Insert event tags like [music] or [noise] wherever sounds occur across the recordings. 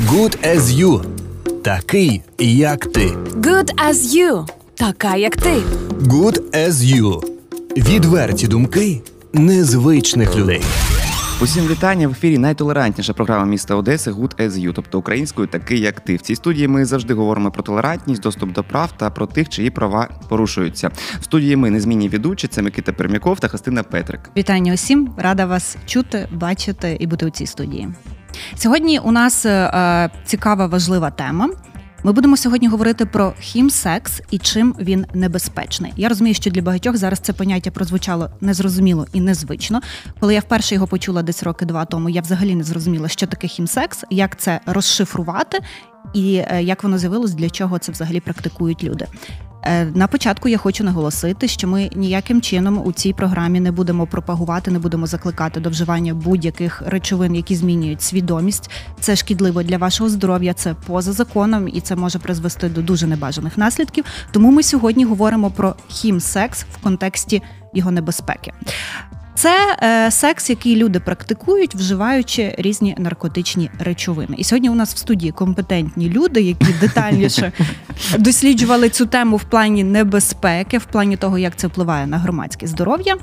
Good as you. Такий, як ти. Good as you. Така, як ти. Good as you. Відверті думки незвичних людей. Усім вітання в ефірі найтолерантніша програма міста Одеси Good as You, тобто українською такий, як ти. В цій студії ми завжди говоримо про толерантність, доступ до прав та про тих, чиї права порушуються. В студії ми незмінні ведучі, це Микита Пермяков та Хастина Петрик. Вітання усім, рада вас чути, бачити і бути у цій студії. Сьогодні у нас е, цікава важлива тема. Ми будемо сьогодні говорити про хімсекс і чим він небезпечний. Я розумію, що для багатьох зараз це поняття прозвучало незрозуміло і незвично. Коли я вперше його почула десь роки два тому, я взагалі не зрозуміла, що таке хімсекс, як це розшифрувати і е, як воно з'явилось, для чого це взагалі практикують люди. Е, на початку я хочу наголосити, що ми ніяким чином у цій програмі не будемо пропагувати, не будемо закликати до вживання будь-яких речовин, які змінюють свідомість. Це шкідливо для вашого здоров'я, це поза законом і це може призвести до дуже небажаних наслідків. Тому ми сьогодні говоримо про хімсекс в контексті його небезпеки. Це е, секс, який люди практикують, вживаючи різні наркотичні речовини. І сьогодні у нас в студії компетентні люди, які детальніше [laughs] досліджували цю тему в плані небезпеки, в плані того, як це впливає на громадське здоров'я.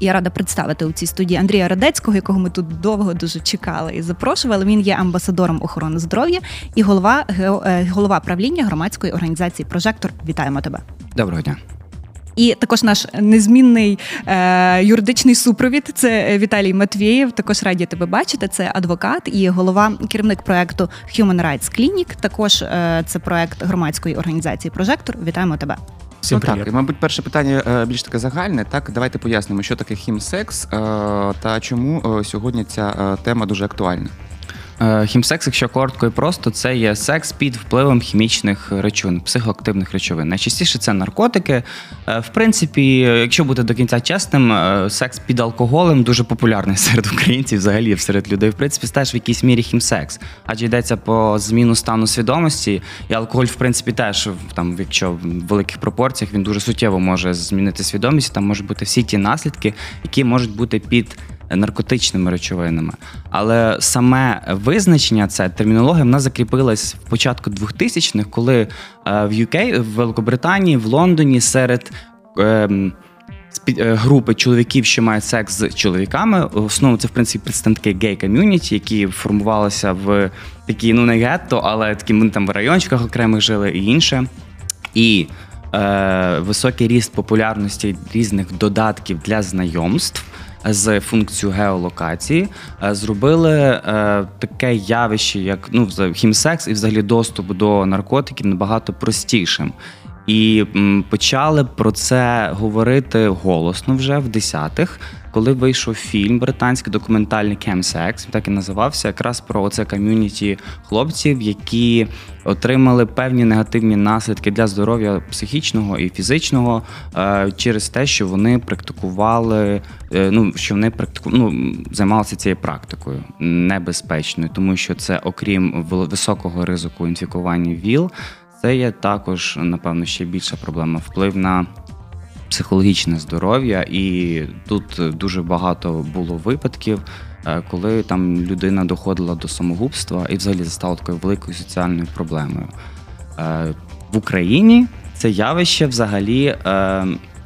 Я рада представити у цій студії Андрія Радецького, якого ми тут довго дуже чекали і запрошували. Він є амбасадором охорони здоров'я і голова е, голова правління громадської організації Прожектор. Вітаємо тебе. Доброго дня. І також наш незмінний е, юридичний супровід це Віталій Матвєєв. Також раді тебе бачити. Це адвокат і голова керівник проекту Human Rights Clinic. Також е, це проект громадської організації Прожектор. Вітаємо тебе. Всім ну, так, мабуть, перше питання е, більш таке загальне. Так, давайте пояснимо, що таке хімсекс е, та чому е, сьогодні ця тема дуже актуальна. Е, хімсекс, якщо коротко і просто, це є секс під впливом хімічних речовин, психоактивних речовин. Найчастіше це наркотики. Е, в принципі, якщо бути до кінця чесним, е, секс під алкоголем дуже популярний [laughs] серед українців, взагалі серед людей. В принципі, теж в якійсь мірі хімсекс, адже йдеться по зміну стану свідомості, і алкоголь, в принципі, теж там, якщо в великих пропорціях він дуже суттєво може змінити свідомість. Там можуть бути всі ті наслідки, які можуть бути під наркотичними речовинами. Але саме визначення, це термінологія, вона закріпилась в початку 2000-х, коли е, в UK, в Великобританії, в Лондоні серед. Ем, е, групи чоловіків, що мають секс з чоловіками, в основному це в принципі представники гей-ком'юніті, які формувалися в такі, ну не гетто, але такі ми там в райончиках окремих жили і інше. І е, високий ріст популярності різних додатків для знайомств з функцією геолокації е, зробили е, таке явище, як ну хімсекс і взагалі доступ до наркотиків набагато простішим. І почали про це говорити голосно вже в десятих коли вийшов фільм британський документальний Chemsex, так і називався, якраз про оце ком'юніті хлопців, які отримали певні негативні наслідки для здоров'я психічного і фізичного е, через те, що вони практикували, е, ну що вони практику, ну, займалися цією практикою небезпечною, тому що це, окрім високого ризику інфікування ВІЛ, це є також, напевно, ще більша проблема. Вплив на психологічне здоров'я, і тут дуже багато було випадків, е, коли там людина доходила до самогубства і взагалі стала такою великою соціальною проблемою. Е, в Україні це явище взагалі, е,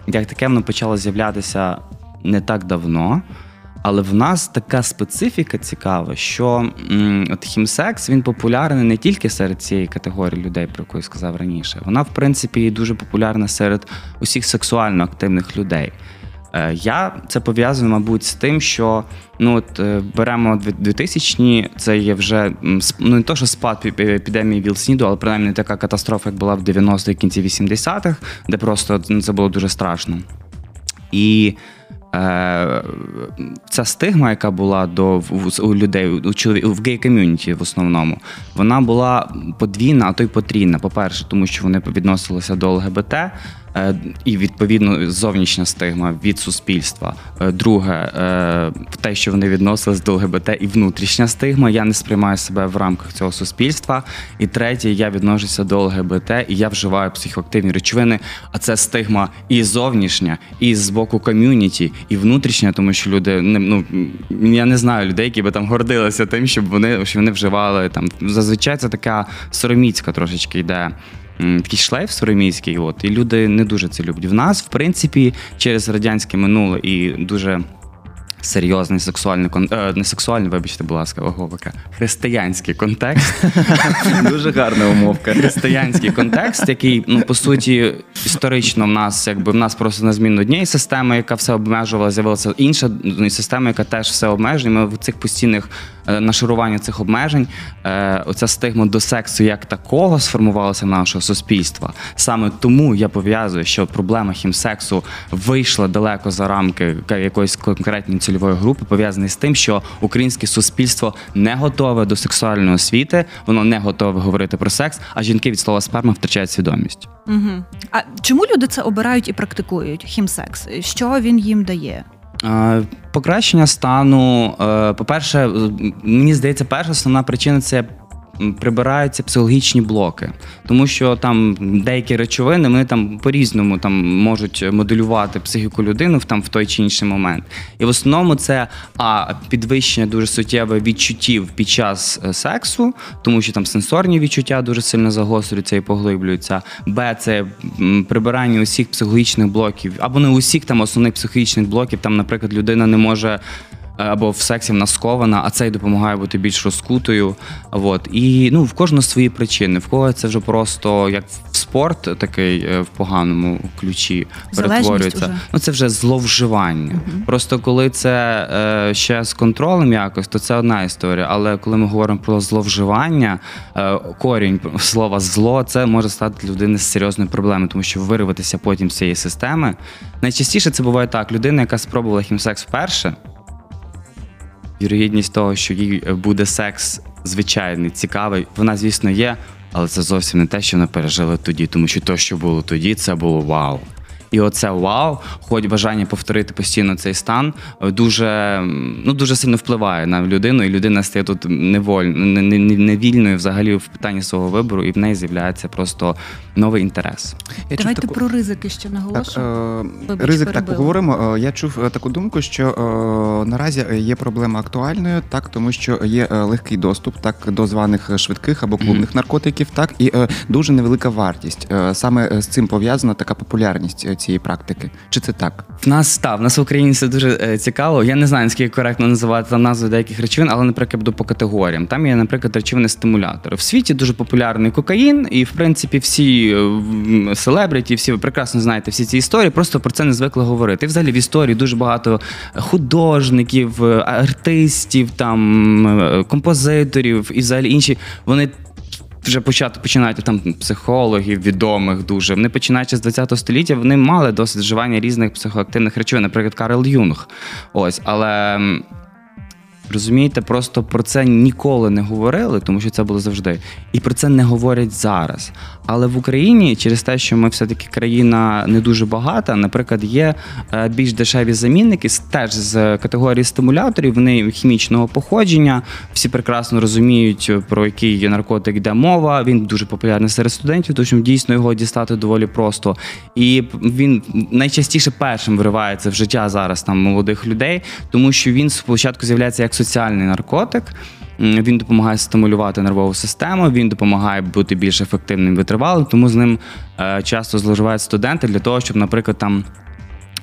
як таке, воно почало з'являтися не так давно. Але в нас така специфіка цікава, що м, от хімсекс він популярний не тільки серед цієї категорії людей, про яку я сказав раніше. Вона, в принципі, дуже популярна серед усіх сексуально активних людей. Е, я це пов'язую, мабуть, з тим, що ну от е, беремо 2000-ні, це є вже ну не то, що спад епідемії ВІЛ-СНІДу, але принаймні така катастрофа, як була в 90-х кінці 80-х, де просто ну, це було дуже страшно. І ця стигма, яка була до у людей у чоловік в гей-ком'юніті в основному, вона була подвійна, а то й потрійна. По-перше, тому що вони відносилися до ЛГБТ. Е, І відповідно зовнішня стигма від суспільства. Е, Друге, е, те, що вони відносились до ЛГБТ, і внутрішня стигма. Я не сприймаю себе в рамках цього суспільства. І третє, я відношуся до ЛГБТ, і я вживаю психоактивні речовини. А це стигма і зовнішня, і з боку ком'юніті, і внутрішня, тому що люди не ну я не знаю людей, які би там гордилися тим, щоб вони що вони вживали там. Зазвичай це така сороміцька трошечки йде. Такий шлейф сороміцький, от і люди не дуже це люблять. В нас, в принципі, через радянське минуле і дуже серйозний сексуальний кон... е, не сексуальний, вибачте, будь ласка, ого, яка християнський контекст. [laughs] Дуже гарна умовка. християнський контекст, який ну по суті історично в нас, якби в нас просто на зміну однієї системи, яка все обмежувала, з'явилася інша ну, система, яка теж все обмежує. Ми в цих постійних нашарування цих обмежень, е, оця стигма до сексу як такого сформувалася нашого суспільства. Саме тому я пов'язую, що проблема хімсексу вийшла далеко за рамки якоїсь конкретної цільової групи, пов'язаний з тим, що українське суспільство не готове до сексуальної освіти, воно не готове говорити про секс, а жінки від слова сперма втрачають свідомість. Угу. А чому люди це обирають і практикують? Хімсекс? Що він їм дає? Е, Покращення стану. е, По-перше, мені здається, перша основна причина це. Прибираються психологічні блоки, тому що там деякі речовини вони там по-різному там можуть моделювати психіку людини в там в той чи інший момент. І в основному це а підвищення дуже суттєве відчуттів під час е, сексу, тому що там сенсорні відчуття дуже сильно загострюються і поглиблюються. Б це прибирання усіх психологічних блоків, або не усіх там основних психологічних блоків. Там, наприклад, людина не може. Е, Або в сексі вона скована, а це й допомагає бути більш розкутою. От. І ну, в кожного свої причини. В кого це вже просто як в спорт такий е, в поганому ключі Залежність перетворюється. уже. Ну це вже зловживання. Просто коли це е, ще з контролем якось, то це одна історія. Але коли ми говоримо про зловживання, е, корінь слова зло, це може стати для людини з серйозною проблемою, тому що вирватися потім з цієї системи. Найчастіше це буває так: людина, яка спробувала хімсекс вперше, вірогідність того, що їй е, буде секс звичайний, цікавий, вона, звісно, є, але це зовсім не те, що вона пережила тоді, тому що те, що було тоді, це було вау. І оце вау, хоч бажання повторити постійно цей стан, е, дуже, ну, дуже сильно впливає на людину, і людина стає тут неволь, не- не- не- невільною взагалі в питанні свого вибору, і в неї з'являється просто новий інтерес. Я Давайте таку- про ризики ще Так, е, Вибач, ризик так поговоримо. Е, Я чув е, таку думку, що е, наразі є проблема актуальною, так тому що є легкий доступ так до званих швидких або клубних наркотиків, так і е, дуже невелика вартість. Саме з цим пов'язана така популярність цієї практики. Чи це так? В нас та в нас в Україні це дуже е, цікаво. Я не знаю наскільки коректно називати там назви деяких речовин, але, наприклад, буду по категоріям. Там є, наприклад, речовини стимулятори. В світі дуже популярний кокаїн, і в принципі всі е, селебриті, всі ви прекрасно знаєте всі ці історії, просто про це не звикли говорити. І взагалі в історії дуже багато художників, е, артистів, там е, композиторів і взагалі інші. Вони вже почати починають там психологів відомих дуже. Вони починаючи з 20 століття, вони мали досить вживання різних психоактивних речовин, наприклад, Карл Юнг. Ось, але. Розумієте, просто про це ніколи не говорили, тому що це було завжди. І про це не говорять зараз. Але в Україні, через те, що ми все-таки країна не дуже багата, наприклад, є е, більш дешеві замінники теж з категорії стимуляторів, вони хімічного походження. Всі прекрасно розуміють, е, про який наркотик йде мова. Він дуже популярний серед студентів, тому що дійсно його дістати доволі просто. І він найчастіше першим виривається в життя зараз там молодих людей, тому що він спочатку з'являється як соціальний наркотик. Він допомагає стимулювати нервову систему, він допомагає бути більш ефективним витривалим, тому з ним е, часто зловживають студенти для того, щоб, наприклад, там.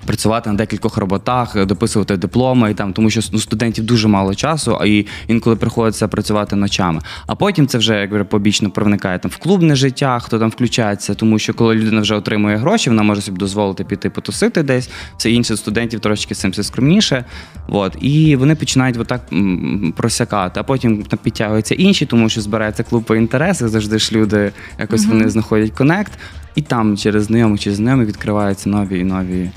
Працювати на декількох роботах, дописувати дипломи і там, тому що у студентів дуже мало часу, а і інколи приходиться працювати ночами. А потім це вже якби побічно проникає там в клубне життя, хто там включається, тому що коли людина вже отримує гроші, вона може собі дозволити піти потусити десь. Це інші студентів трошки з цим все скромніше. От і вони починають отак просякати. А потім там підтягуються інші, тому що збирається клуб по інтересах. Завжди ж люди якось вони знаходять конект, і там через знайомих, через знайомих відкриваються нові і нові е,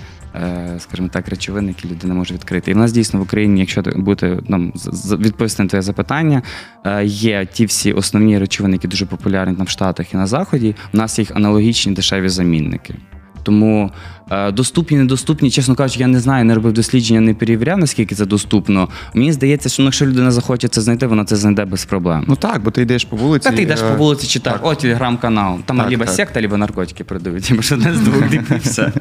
скажімо так, речовини, які людина може відкрити. І в нас дійсно в Україні, якщо бути нам відповісти на твоє запитання, е, є ті всі основні речовини, які дуже популярні там в Штатах і на Заході. У нас їх аналогічні дешеві замінники. Тому е, доступні, недоступні, чесно кажучи, я не знаю, не робив дослідження, не перевіряв, наскільки це доступно. Мені здається, що ну, якщо людина захоче це знайти, вона це знайде без проблем. Ну так, бо ти йдеш по вулиці. Та ти йдеш е, по вулиці, читаєш, так. о, телеграм-канал. Там Так, либо так. секта, либо наркотики продають. Або що одне з двох і все.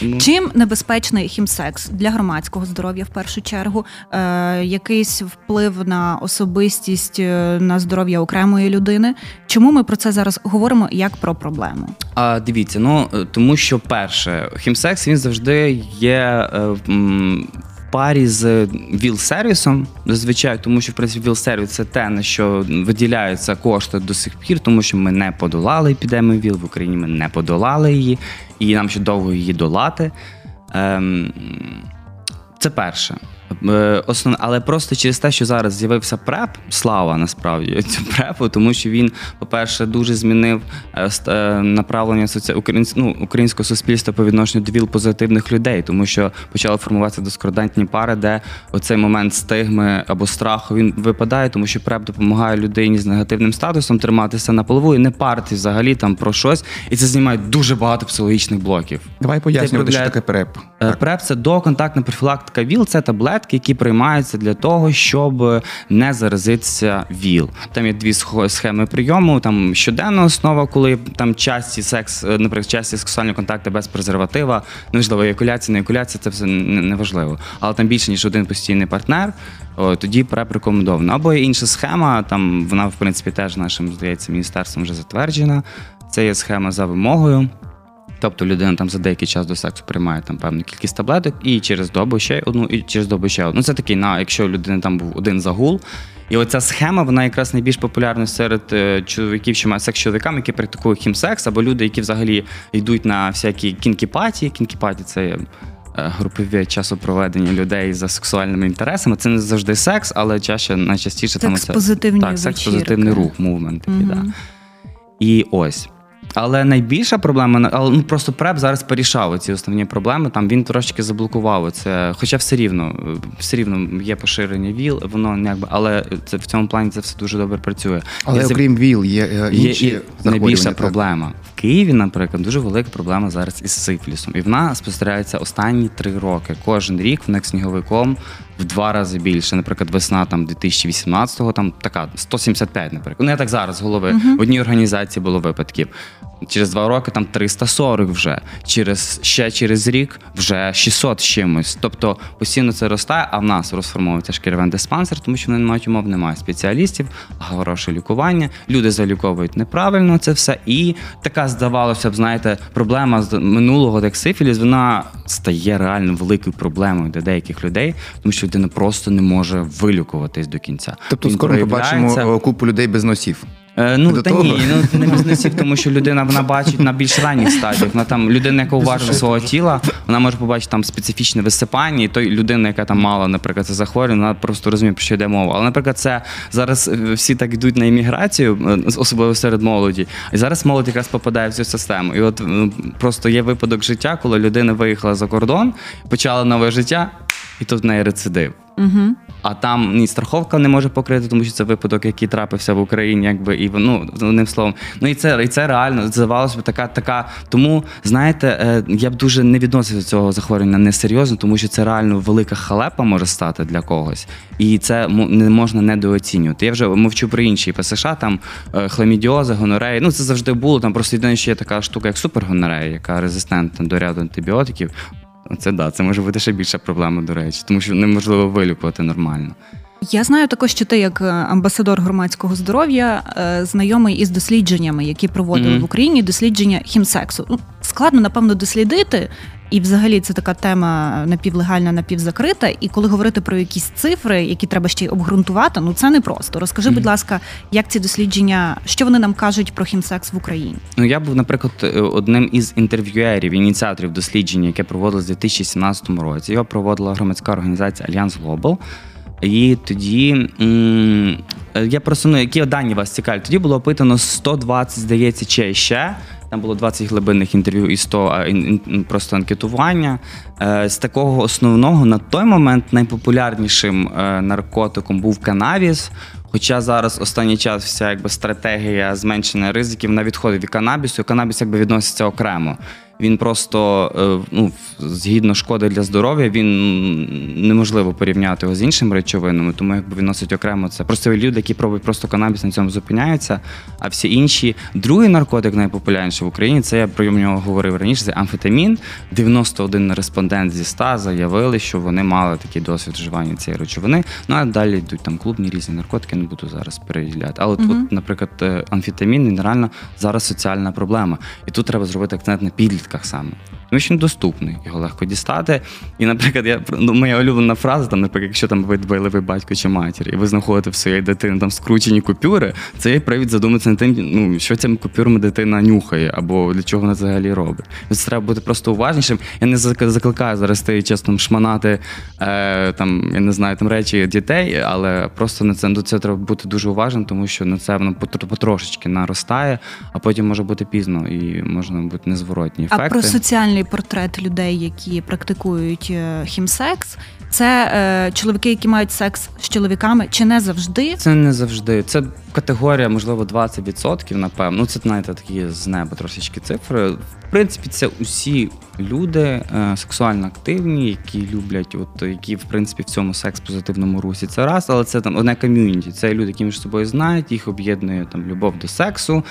[laughs] Чим небезпечний хімсекс для громадського здоров'я в першу чергу? Е, якийсь вплив на особистість, е, на здоров'я окремої людини? Чому ми про це зараз говоримо як про проблему? А дивіться, ну е, тому що перше, хімсекс він завжди є е, в парі з віл-сервісом, зазвичай, тому що в принципі віл-сервіс це те, на що виділяються кошти до сих пір, тому що ми не подолали епідемію ВІЛ в Україні. Ми не подолали її, і нам ще довго її долати. Ем, це перше. Е, Основне, але просто через те, що зараз з'явився преп, слава насправді [laughs] цю препу, тому що він, по-перше, дуже змінив е, е, направлення соці... українсь... ну, українського суспільства по відношенню до віл позитивних людей, тому що почали формуватися дискордантні пари, де оцей момент стигми або страху він випадає, тому що преп допомагає людині з негативним статусом триматися на полову і не парити взагалі там про щось, і це знімає дуже багато психологічних блоків. Давай пояснювати, що таке преп. ПРЕП це доконтактна профілактика ВІЛ. Це таблетки, які приймаються для того, щоб не заразитися ВІЛ. Там є дві схеми прийому. Там щоденна основа, коли там часті секс, е, наприклад, часті сексуальні контакти без презерватива. Неважливо, екуляція, не екуляція, це все не, не важливо. Але там більше ніж один постійний партнер. О, тоді ПРЕП. Або є інша схема, там вона в принципі теж нашим здається міністерством вже затверджена. Це є схема за вимогою. Тобто людина там за деякий час до сексу приймає там певну кількість таблеток, і через добу ще одну, і через добу ще одну. Ну це такий, на якщо у людини там був один загул. І оця схема, вона якраз найбільш популярна серед е, чоловіків, що мають секс з чоловіками, які практикують хімсекс, або люди, які взагалі йдуть на всякі кінкіпаті. Кінкіпаті це е, групові часопроведення людей за сексуальними інтересами. Це не завжди секс, але чаще найчастіше там оце- Секс-позитивні так, секс-позитивний рух, мувмент такий, да. І ось. Але найбільша проблема, але ну просто преп зараз порішав ці основні проблеми. Там він трошки заблокував це. Хоча все рівно, е, все рівно є поширення ВІЛ, воно якби, але це в цьому плані це все дуже добре працює. Але І окрім ВІЛ, є, е, Є інші і найбільша так? проблема в Києві, наприклад, дуже велика проблема зараз із сифлісом. І вона спостерігається останні три роки. Кожен рік в них сніговиком в два рази більше. Наприклад, весна там 2018-го, там така 175, наприклад. Ну я так зараз з голови. В одній організації було випадків. Через два роки там 340 вже. Через ще через рік вже 600 з чимось. Тобто постійно це ростає, а в нас розформовується шкіряний диспансер, тому що вони не мають умов, немає спеціалістів, хороше лікування. Люди заліковують неправильно це все. І така здавалося б, знаєте, проблема з минулого як сифіліс, вона стає реально великою проблемою для деяких людей, тому що людина просто не може вилікуватись до кінця. Тобто Він скоро ми побачимо е, купу людей без носів. Е, ну До та того? ні, ну не бізнесів, тому що людина вона бачить на більш ранніх стадіях. Вона там людина, яка уважна свого тіла, вона може побачити там специфічне висипання, і той людина, яка там мала, наприклад, це захворювання, вона просто розуміє, про що йде мова. Але, наприклад, це зараз е, всі так йдуть на імміграцію, е, особливо серед молоді. І зараз молодь якраз попадає в цю систему. І от е, просто є випадок життя, коли людина виїхала за кордон, почала нове життя, і тут в неї рецидив. Угу. А там ні страховка не може покрити, тому що це випадок, який трапився в Україні, якби і ну одним словом. Ну і це і це реально здавалося б така, така. Тому знаєте, е, я б дуже не відносив до цього захворювання несерйозно, тому що це реально велика халепа може стати для когось, і це не можна недооцінювати. Я вже мовчу про інші ПСШ, там е, хламідіози, гонореї. Ну це завжди було. Там просто єдине, що є така штука, як супергонорея, яка резистентна до ряду антибіотиків. Це да, це може бути ще більша проблема, до речі, тому що неможливо вилікувати нормально. Я знаю також, що ти, як е, амбасадор громадського здоров'я, е, знайомий із дослідженнями, які проводили Мгм. в Україні, дослідження хімсексу. Ну, складно, напевно, дослідити. І взагалі це така тема напівлегальна, напівзакрита. І коли говорити про якісь цифри, які треба ще й обґрунтувати, ну це не просто. Розкажи, будь ласка, як ці дослідження, що вони нам кажуть про хімсекс в Україні? Ну, я був, наприклад, е, одним із інтерв'юерів, ініціаторів дослідження, яке проводилось у 2017 році. Його проводила громадська організація Альянс Глобал. І тоді е, я просто ну, які дані вас цікавлять? Тоді було опитано 120, здається, чи ще. Там було 20 глибинних інтерв'ю і 100 ін- ін- просто анкетування. Е, З такого основного на той момент найпопулярнішим е, наркотиком був канавіс. Хоча зараз останній час вся якби стратегія зменшення ризиків на відходить від канабісу, канабіс якби відноситься окремо він просто е, ну, згідно шкоди для здоров'я, він неможливо порівняти його з іншими речовинами, тому якби він носить окремо це. Просто люди, які пробують просто канабіс, на цьому зупиняються. А всі інші, другий наркотик найпопулярніший в Україні, це я про нього говорив раніше. Це амфетамін. 91 респондент зі 100 заявили, що вони мали такий досвід вживання цієї речовини. Ну а далі йдуть там клубні різні наркотики, не буду зараз переділяти. Але Мгм. от, наприклад, е, амфетамін він зараз соціальна проблема. І тут треба зробити акцент на підлітках саме. Він доступний, його легко дістати. І, наприклад, я ну, моя улюблена фраза, там, наприклад, якщо там ви дбайливий батько чи матір, і ви знаходите в своїй дитини там скручені купюри, це є привід задуматися над тим, ну що цими купюрами дитина нюхає, або для чого вона взагалі робить. Це треба бути просто уважнішим. Я не зак- закликаю зараз ти чесно шманати е, там, я не знаю, там речі дітей, але просто на це до цього треба бути дуже уважним, тому що на це воно потр- потрошечки наростає, а потім може бути пізно і можна бути незворотні ефекти. А про соціальний портрет людей, які практикують е, хімсекс, це е, чоловіки, які мають секс з чоловіками, чи не завжди? Це не завжди. Це категорія, можливо, 20%, напевно. Ну, це знаєте, такі з неба трошечки цифри. В принципі, це усі люди е, сексуально активні, які люблять, от які в принципі в цьому секс-позитивному русі. Це раз, але це там одне ком'юніті. Це люди, які між собою знають, їх об'єднує там любов до сексу.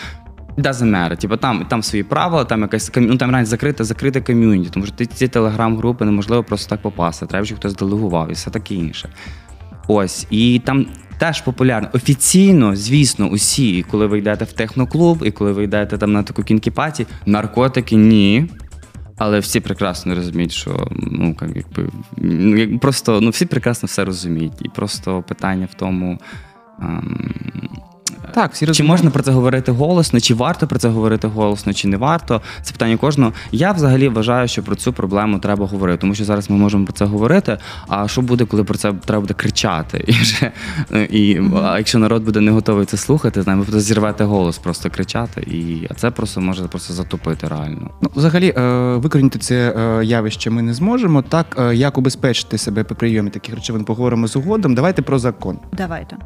Doesn't matter. Типу там, там свої правила, там якась ну, там навіть закрите, закрите ком'юніті, тому що ці телеграм-групи неможливо просто так попасти. Треба, щоб хтось делегував і все таке інше. Ось, і там теж популярно. Офіційно, звісно, усі, коли ви йдете в техноклуб, і коли ви йдете там на таку кінкіпаті, наркотики ні. Але всі прекрасно розуміють, що ну як якби ну, як- просто ну всі прекрасно все розуміють. І просто питання в тому. ем, Так, всі чи можна про це говорити голосно, чи варто про це говорити голосно, чи не варто? Це питання кожного. Я взагалі вважаю, що про цю проблему треба говорити, тому що зараз ми можемо про це говорити. А що буде, коли про це треба буде кричати? І вже і а якщо народ буде не готовий це слухати, знає, ви просто зірвете голос, просто кричати, і а це просто може просто затопити реально. Ну, взагалі, е, викорінити це е, явище ми не зможемо. Так, е, як убезпечити себе при прийомі таких речовин, поговоримо згодом. Давайте про закон. Давайте.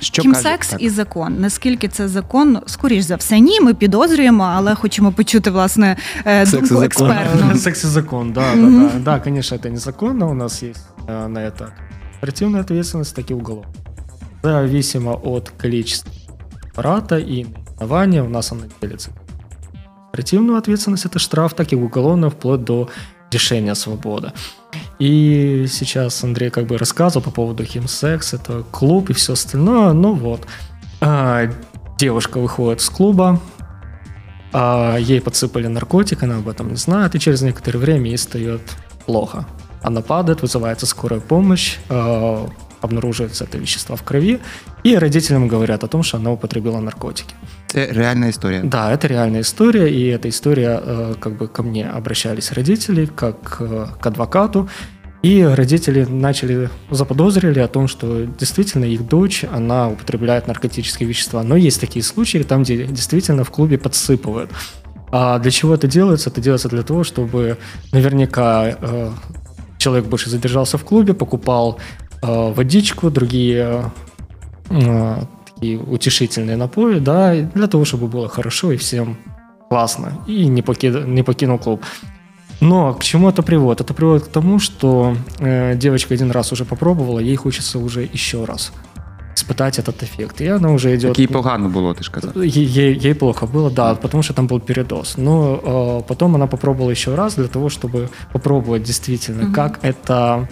Що Хімсекс так. і закон. Наскільки це закон? Скоріш за все, ні. Ми підозрюємо, але хочемо почути власне е, Секс і думку закон. експертну. [laughs] Секс и закон, да, да, Мгм. да. Да, конечно, это незаконно. У нас есть э, на это оперативная ответственность, так и уголовная. Зависимо от количества аппарата и наименования у нас она делится. Оперативную ответственность это штраф, так и уголовную, вплоть до лишения свободы. И сейчас Андрей как бы рассказывал по поводу химсекс, это клуб и все остальное. Ну вот, А, девушка выходит с клуба, а, ей подсыпали наркотик, она об этом не знает, и через некоторое время ей стает плохо. Она падает, вызывается скорая помощь, а, обнаруживается это вещество в крови, и родителям говорят о том, что она употребила наркотики. Це реальна історія. Да, это реальная история, и эта история, э, как бы ко мне обращались родители, как э, к адвокату, и родители начали заподозрили о том, что действительно их дочь, она употребляет наркотические вещества. Но есть такие случаи, там, где действительно в клубе подсыпывают. А для чего это делается? Это делается для того, чтобы наверняка э, человек больше задержался в клубе, покупал э, водичку, другие э, такие утешительные напои, да, и для того, чтобы было хорошо и всем классно, и не, покид- не покинул клуб. Но к чему это приводит? Это приводит к тому, что э, девочка один раз уже попробовала, ей хочется уже еще раз испытать этот эффект. И она уже идет... Так їй погано було, ти ж казав. Ей, ей- ей плохо было, да, потому что там был передоз. Но э, потом она попробовала еще раз для того, чтобы попробовать действительно, Мгм. как это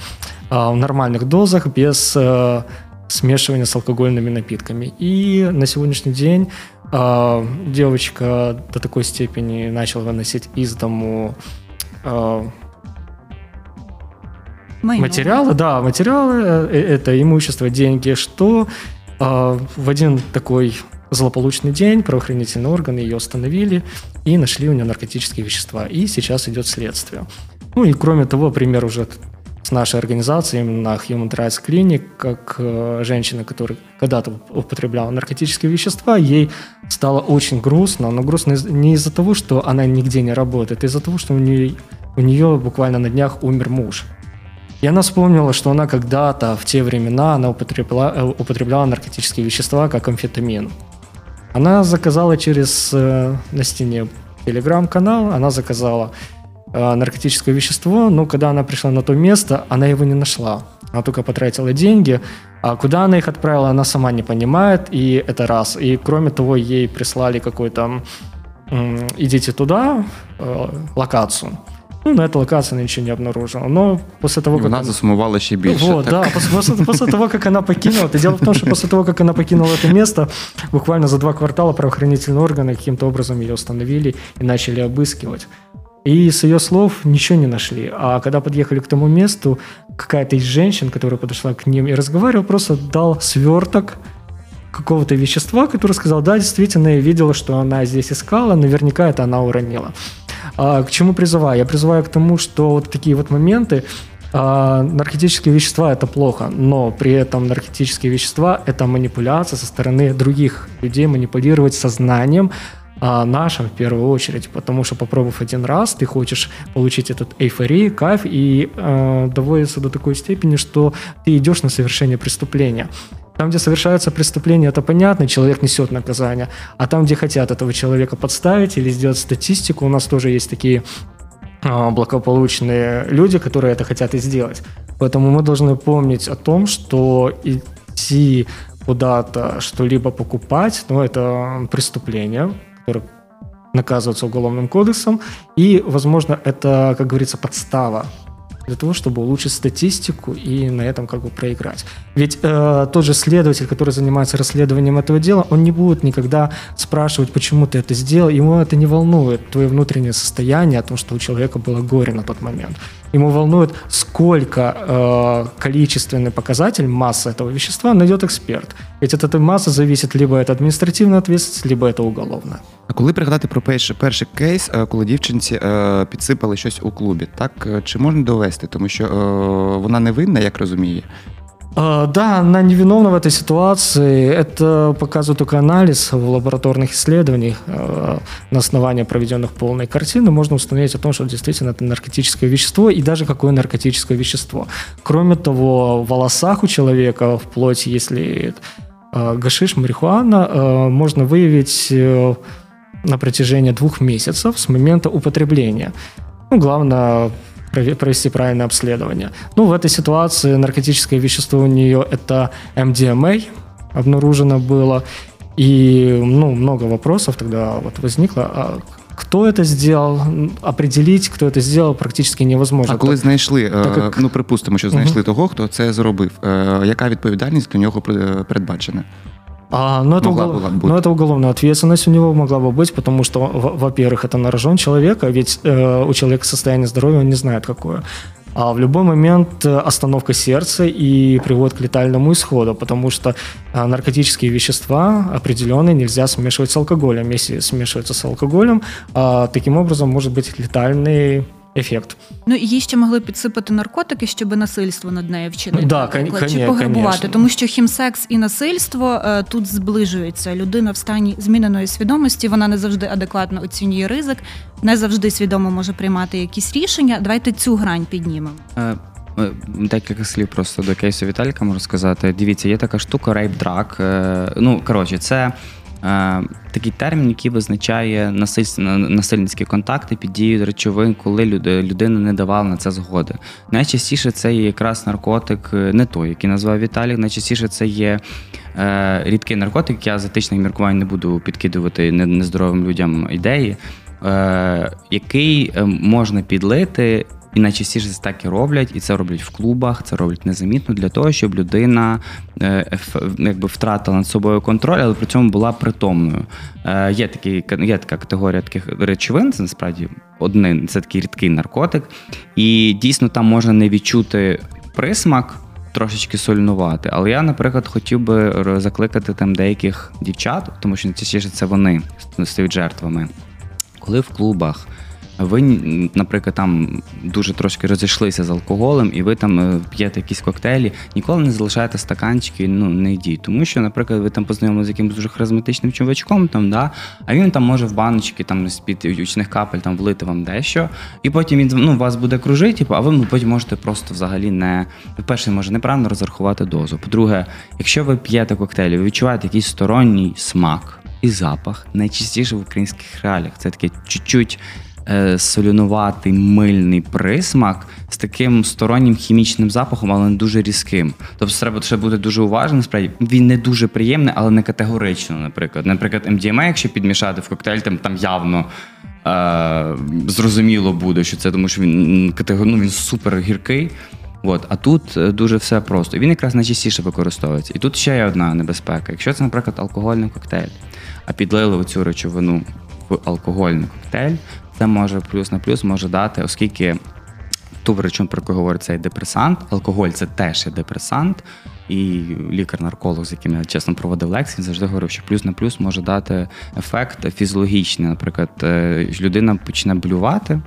э, в нормальных дозах без э, смешивания с алкогольными напитками. И на сегодняшний день э, девочка до такой степени начала выносить из дому э. Материалы, да, материалы, э, это имущество, деньги, что э, в один такой злополучный день правоохранительные органы ее остановили и нашли у нее наркотические вещества. И сейчас идет следствие. Ну и кроме того, пример уже с нашей организацией, именно Human Rights Clinic, как э, женщина, которая когда-то употребляла наркотические вещества, ей стало очень грустно, но грустно из- не из-за того, что она нигде не работает, а из-за того, что у нее, у нее буквально на днях умер муж. И она вспомнила, что она когда-то в те времена она употребляла, э, употребляла наркотические вещества, как амфетамин. Она заказала через э, на стене телеграм-канал, она заказала наркотическое вещество, но когда она пришла на то место, она его не нашла. Она только потратила деньги, а куда она их отправила, она сама не понимает, и это раз. И кроме того, ей прислали какой-то «идите туда» э, локацию. Ну, на этой локации она ничего не обнаружила. Но после того, І как она- засумувала ще більше. вот, так? да, после, после- после того, как она покинула, это дело в том, что после того, как она покинула это место, буквально за два квартала правоохранительные органы каким-то образом ее установили и начали обыскивать. И с ее слов ничего не нашли. А когда подъехали к тому месту, какая-то из женщин, которая подошла к ним и разговаривала, просто дал сверток какого-то вещества, который сказал, да, действительно, я видела, что она здесь искала, наверняка это она уронила. А, к чему призываю? Я призываю к тому, что вот такие вот моменты, а, наркотические вещества это плохо, но при этом наркотические вещества это манипуляция со стороны других людей, манипулировать сознанием а, нашим в первую очередь, потому что попробовав один раз, ты хочешь получить этот эйфорию, кайф и э, доводится до такой степени, что ты идешь на совершение преступления. Там, где совершается преступление, это понятно, человек несет наказание. А там, где хотят этого человека подставить или сделать статистику, у нас тоже есть такие а, благополучные люди, которые это хотят и сделать. Поэтому мы должны помнить о том, что идти куда-то что-либо покупать, ну, это преступление, которое наказывается уголовным кодексом, и, возможно, это, как говорится, подстава для того, чтобы улучшить статистику и на этом как бы проиграть. Ведь э, тот же следователь, который занимается расследованием этого дела, он не будет никогда спрашивать, почему ты это сделал, ему это не волнует, твое внутреннее состояние, о том, что у человека было горе на тот момент. Ему волнует, сколько э, количественный показатель массы этого вещества найдет эксперт. Ведь от этой массы зависит либо это административная ответственность, либо это уголовная. А коли пригадати про перший, перший кейс, е, коли дівчинці е, підсипали щось у клубі, так е, чи можна довести? Тому що е, вона не винна, як розуміє. А, Да, она невиновна в этой ситуации. Это показывает только анализ в лабораторных исследованиях. А, На основании проведенных полной картины можно установить о том, что действительно это наркотическое вещество и даже какое наркотическое вещество. Кроме того, в волосах у человека, в плоти, если а, гашиш, марихуана, можно выявить э, на протяжении двух месяцев с момента употребления. Ну, главное провести правильное обследование. Ну, в этой ситуации наркотическое вещество у нее это MDMA обнаружено было. И, ну, много вопросов тогда вот возникло. А кто это сделал? М, Определить, кто это сделал, практически невозможно. А коли знайшли, е, так як- ну припустимо, що знайшли того, хто це зробив, е, яка відповідальність до нього при- передбачена? А, ну, это, Могла угол- была быть. ну, это уголовная ответственность у него могла бы быть, потому что, во- во-первых, это на рожон человека, ведь э, у человека состояние здоровья он не знает какое. А в любой момент э, остановка сердца и приводит к летальному исходу, потому что а, наркотические вещества определенные нельзя смешивать с алкоголем. Если смешивается с алкоголем, а, таким образом может быть летальный эффект. Ну і їй ще могли підсипати наркотики, щоб насильство над нею вчинити. Да, наприклад, кон- чи пограбувати, конечно. тому що хімсекс і насильство е, тут зближуються. Людина в стані зміненої свідомості, вона не завжди адекватно оцінює ризик, не завжди свідомо може приймати якісь рішення. Давайте цю грань піднімемо. Е, е, Декілька слів просто до кейсу Віталіка можу сказати. Дивіться, є така штука rape drug. Ну, коротше, це такий термін, який визначає насильницькі контакти під дією речовин, коли людина не давала на це згоди. Найчастіше це є якраз наркотик, е, не той, який назвав Віталік. Найчастіше це є е, рідкий наркотик. Я з етичних міркувань не буду підкидувати нездоровим людям ідеї, е, який е, можна підлити. І найчастіше це так і роблять, і це роблять в клубах, це роблять незамітно для того, щоб людина е, еф- якби втратила над собою контроль, але при цьому була притомною. Е, є, такий, є така категорія таких речовин, це насправді один, це такий рідкий наркотик. І дійсно там можна не відчути присмак, трошечки сольнувати. Але я, наприклад, хотів би закликати там деяких дівчат, тому що найчастіше це вони стають жертвами. Коли в клубах ви, наприклад, там дуже трошки розійшлися з алкоголем, і ви там е, п'єте якісь коктейлі, ніколи не залишайте стаканчики, ну не йдіть. Тому що, наприклад, ви там познайомилися з якимось дуже харизматичним чувачком, там, да, а він там може в баночки там з-під очних капель там влити вам дещо, і потім він ну, вас буде кружити, а ви ну, потім можете просто взагалі не. По-перше, може неправильно розрахувати дозу. По-друге, якщо ви п'єте коктейлі, ви відчуваєте якийсь сторонній смак. і запах найчастіше в українських реаліях. Це таке чуть-чуть солюнуватий мильний присмак з таким стороннім хімічним запахом, але не дуже різким. Тобто треба ще бути дуже уважним. Насправді він не дуже приємний, але не категорично. Наприклад, наприклад, MDMA, якщо підмішати в коктейль, там, там явно. Е, зрозуміло буде, що це тому, що він ну, він супер гіркий. От, а тут е, дуже все просто. Він якраз найчастіше використовується. І тут ще є одна небезпека. Якщо це, наприклад, алкогольний коктейль, а підлили оцю речовину в алкогольний коктейль, це може плюс на плюс може дати, оскільки ту речовину, про яку говорить цей депресант, алкоголь це теж є депресант. І лікар-нарколог, з яким я чесно проводив лекції, завжди говорив, що плюс на плюс може дати ефект фізіологічний. Наприклад, е, людина почне блювати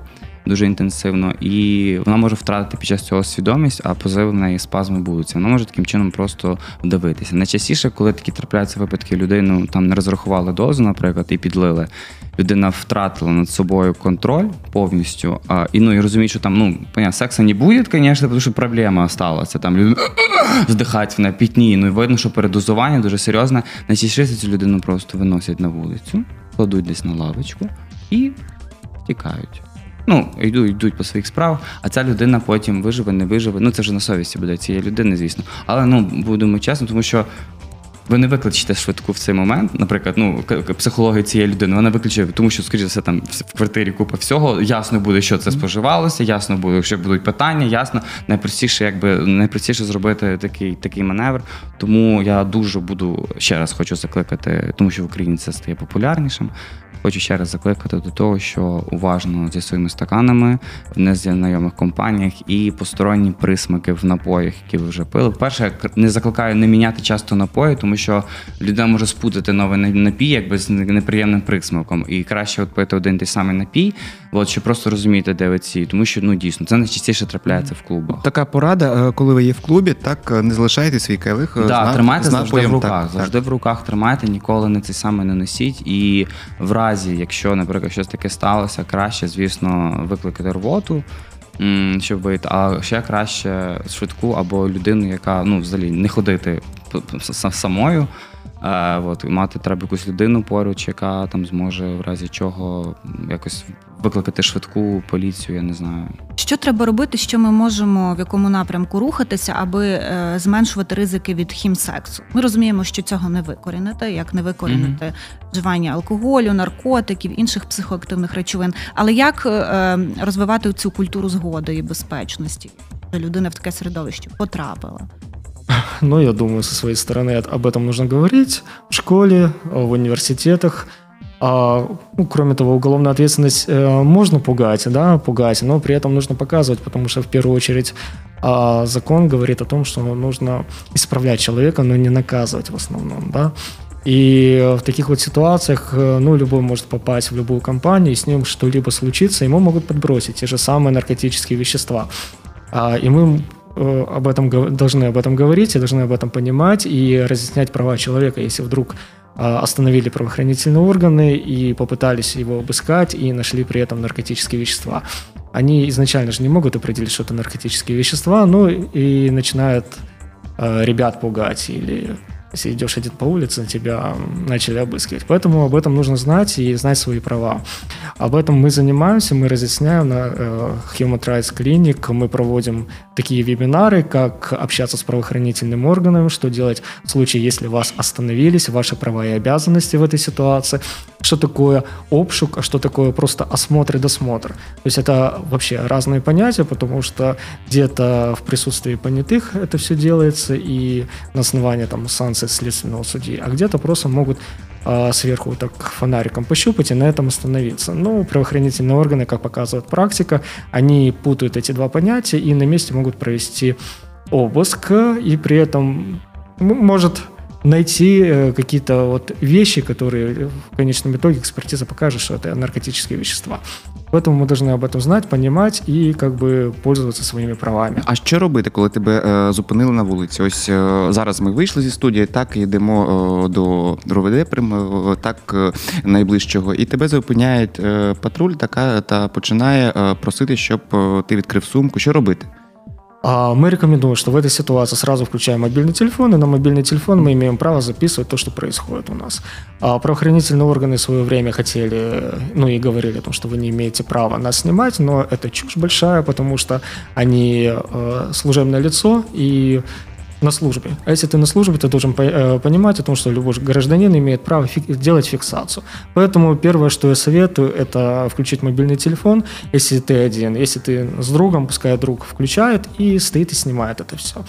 дуже інтенсивно, і вона може втратити під час цього свідомість, а позив в неї спазми будуться. Вона може таким чином просто вдавитися. Найчастіше, коли такі трапляються випадки, людину там не розрахували дозу, наприклад, і підлили. Людина втратила над собою контроль повністю. А, і ну і розуміє, що там ну понятно, секса не буде, звісно, тому що проблема сталася. Там людина [coughs] здихать на пітні. Ну і видно, що передозування дуже серйозне. Найчастіше цю людину просто виносять на вулицю, кладуть десь на лавочку і втікають. Ну, йдуть, йдуть по своїх справах, а ця людина потім виживе, не виживе. Ну, це вже на совісті буде цієї людини, звісно. Але ну будемо чесно, тому що ви не викличете швидку в цей момент, наприклад, ну психологія цієї людини, вона викличе, тому що, скоріше все, там в квартирі купа всього. Ясно буде, що це споживалося, ясно буде, що будуть питання, ясно. Найпростіше, якби найпростіше зробити такий такий маневр. Тому я дуже буду ще раз хочу закликати, тому що в Україні це стає популярнішим. Хочу ще раз закликати до того, що уважно зі своїми стаканами в незнайомих компаніях і посторонні присмаки в напоях, які ви вже пили. Перше, не закликаю не міняти часто напої, тому що людина може спутати новий напій якби з неприємним присмаком. І краще от пити один той самий напій, от, щоб просто розуміти, де ви ці. Тому що ну дійсно це найчастіше трапляється в клубах. Така порада, е, коли ви є в клубі, так е, не залишайте свій келих. Е, да, тримайте завжди в руках. Так, завжди так. в руках тримайте, ніколи не цей самий не носіть. І в разі, якщо, наприклад, щось таке сталося, краще, звісно, викликати рвоту. Щоб вийти, а ще краще швидку або людину, яка ну взагалі не ходити самою, от, Мати треба якусь людину поруч, яка там зможе в разі чого якось викликати швидку поліцію, я не знаю. Що треба робити, що ми можемо в якому напрямку рухатися, аби е, зменшувати ризики від хімсексу? Ми розуміємо, що цього не викорінити, як не викорінити mm-hmm. вживання алкоголю, наркотиків, інших психоактивних речовин. Але як е, розвивати цю культуру згоди і безпечності? Людина в таке середовище потрапила. Но я думаю, со своей стороны об этом нужно говорить в школе, в университетах. А, ну, кроме того, уголовная ответственность э, можно пугать, да, пугать, но при этом нужно показывать, потому что в первую очередь а, закон говорит о том, что нужно исправлять человека, но не наказывать в основном, да. И в таких вот ситуациях, э, ну, любой может попасть в любую компанию, и с ним что-либо случится, ему могут подбросить те же самые наркотические вещества. А, и мы Э, об этом должны об этом говорить и должны об этом понимать и разъяснять права человека, если вдруг а, остановили правоохранительные органы и попытались его обыскать и нашли при этом наркотические вещества. Они изначально же не могут определить, что это наркотические вещества, ну и начинают э, ребят пугать или если идешь один по улице, тебя начали обыскивать. Поэтому об этом нужно знать и знать свои права. Об этом мы занимаемся, мы разъясняем на э, Human Rights Clinic, мы проводим такие вебинары, как общаться с правоохранительным органом, что делать в случае, если вас остановились, ваши права и обязанности в этой ситуации, что такое обшук, а что такое просто осмотр и досмотр. То есть это вообще разные понятия, потому что где-то в присутствии понятых это все делается, и на основании там санкций следственного судьи, а где-то просто могут а, сверху так фонариком пощупать и на этом остановиться. Но правоохранительные органы, как показывает практика, они путают эти два понятия и на месте могут провести обыск, и при этом может найти э, какие-то вот вещи, которые в конечном итоге экспертиза покажет, что это наркотические вещества. Поэтому ми повинні об этом знати, понимать і как би, пользоваться своїми правами. А що робити, коли тебе е, зупинили на вулиці? Ось е, зараз ми вийшли зі студії, так йдемо е, до РОВД, прямо так е, найближчого, і тебе зупиняє е, патруль, така та починає е, просити, щоб ти відкрив сумку. Що робити? А мы рекомендуем, что в этой ситуации сразу включаем мобильный телефон, и на мобильный телефон мы имеем право записывать то, что происходит у нас. А правоохранительные органы в свое время хотели, ну и говорили о том, что вы не имеете права нас снимать, но это чушь большая, потому что они э, служебное лицо, и на службе. А если ты на службе, ты должен э, понимать о том, что любой гражданин имеет право делать фиксацию. Поэтому первое, что я советую, это включить мобильный телефон, если ты один. Если ты с другом, пускай друг включает и стоит и снимает это все.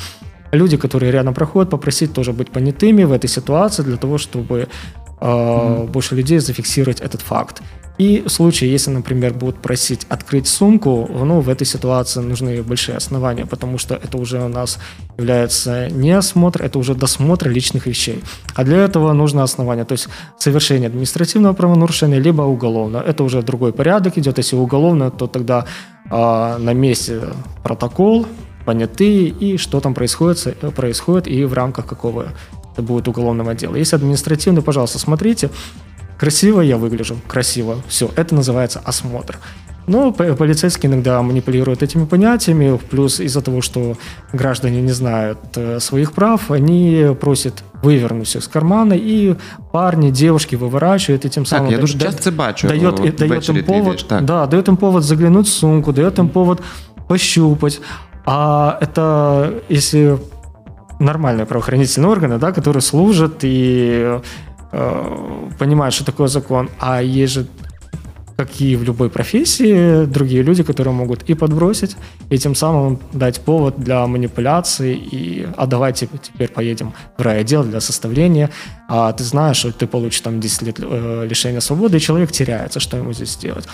Люди, которые рядом проходят, попросить тоже быть понятыми в этой ситуации для того, чтобы э, mm-hmm. больше людей зафиксировать этот факт. И в случае, если, например, будут просить открыть сумку, ну, в этой ситуации нужны большие основания, потому что это уже у нас является не осмотр, это уже досмотр личных вещей. А для этого нужно основание, то есть совершение административного правонарушения, либо уголовного. Это уже другой порядок идет. Если уголовно, то тогда э, на месте протокол, понятые, и что там происходит, происходит и в рамках какого это будет уголовного дела. Если административный, пожалуйста, смотрите, красиво я выгляжу, красиво, все, это называется осмотр. Но полицейские иногда манипулируют этими понятиями, плюс из-за того, что граждане не знают э, своих прав, они просят вывернуть все з кармана, и парни, девушки выворачивают, и тем самым... Так, я дуже часто це бачу. Дает, дает им повод, так. да, дает им повод заглянуть в сумку, дает им повод пощупать. А это если нормальные правоохранительные органы, да, которые служат и понимают, что такое закон, а есть же как в любой профессии, другие люди, которые могут и подбросить, и тем самым дать повод для манипуляции, и а давайте теперь поедем в райотдел для составления, а ты знаешь, что ты получишь там 10 лет э, лишения свободы, и человек теряется, что ему здесь делать.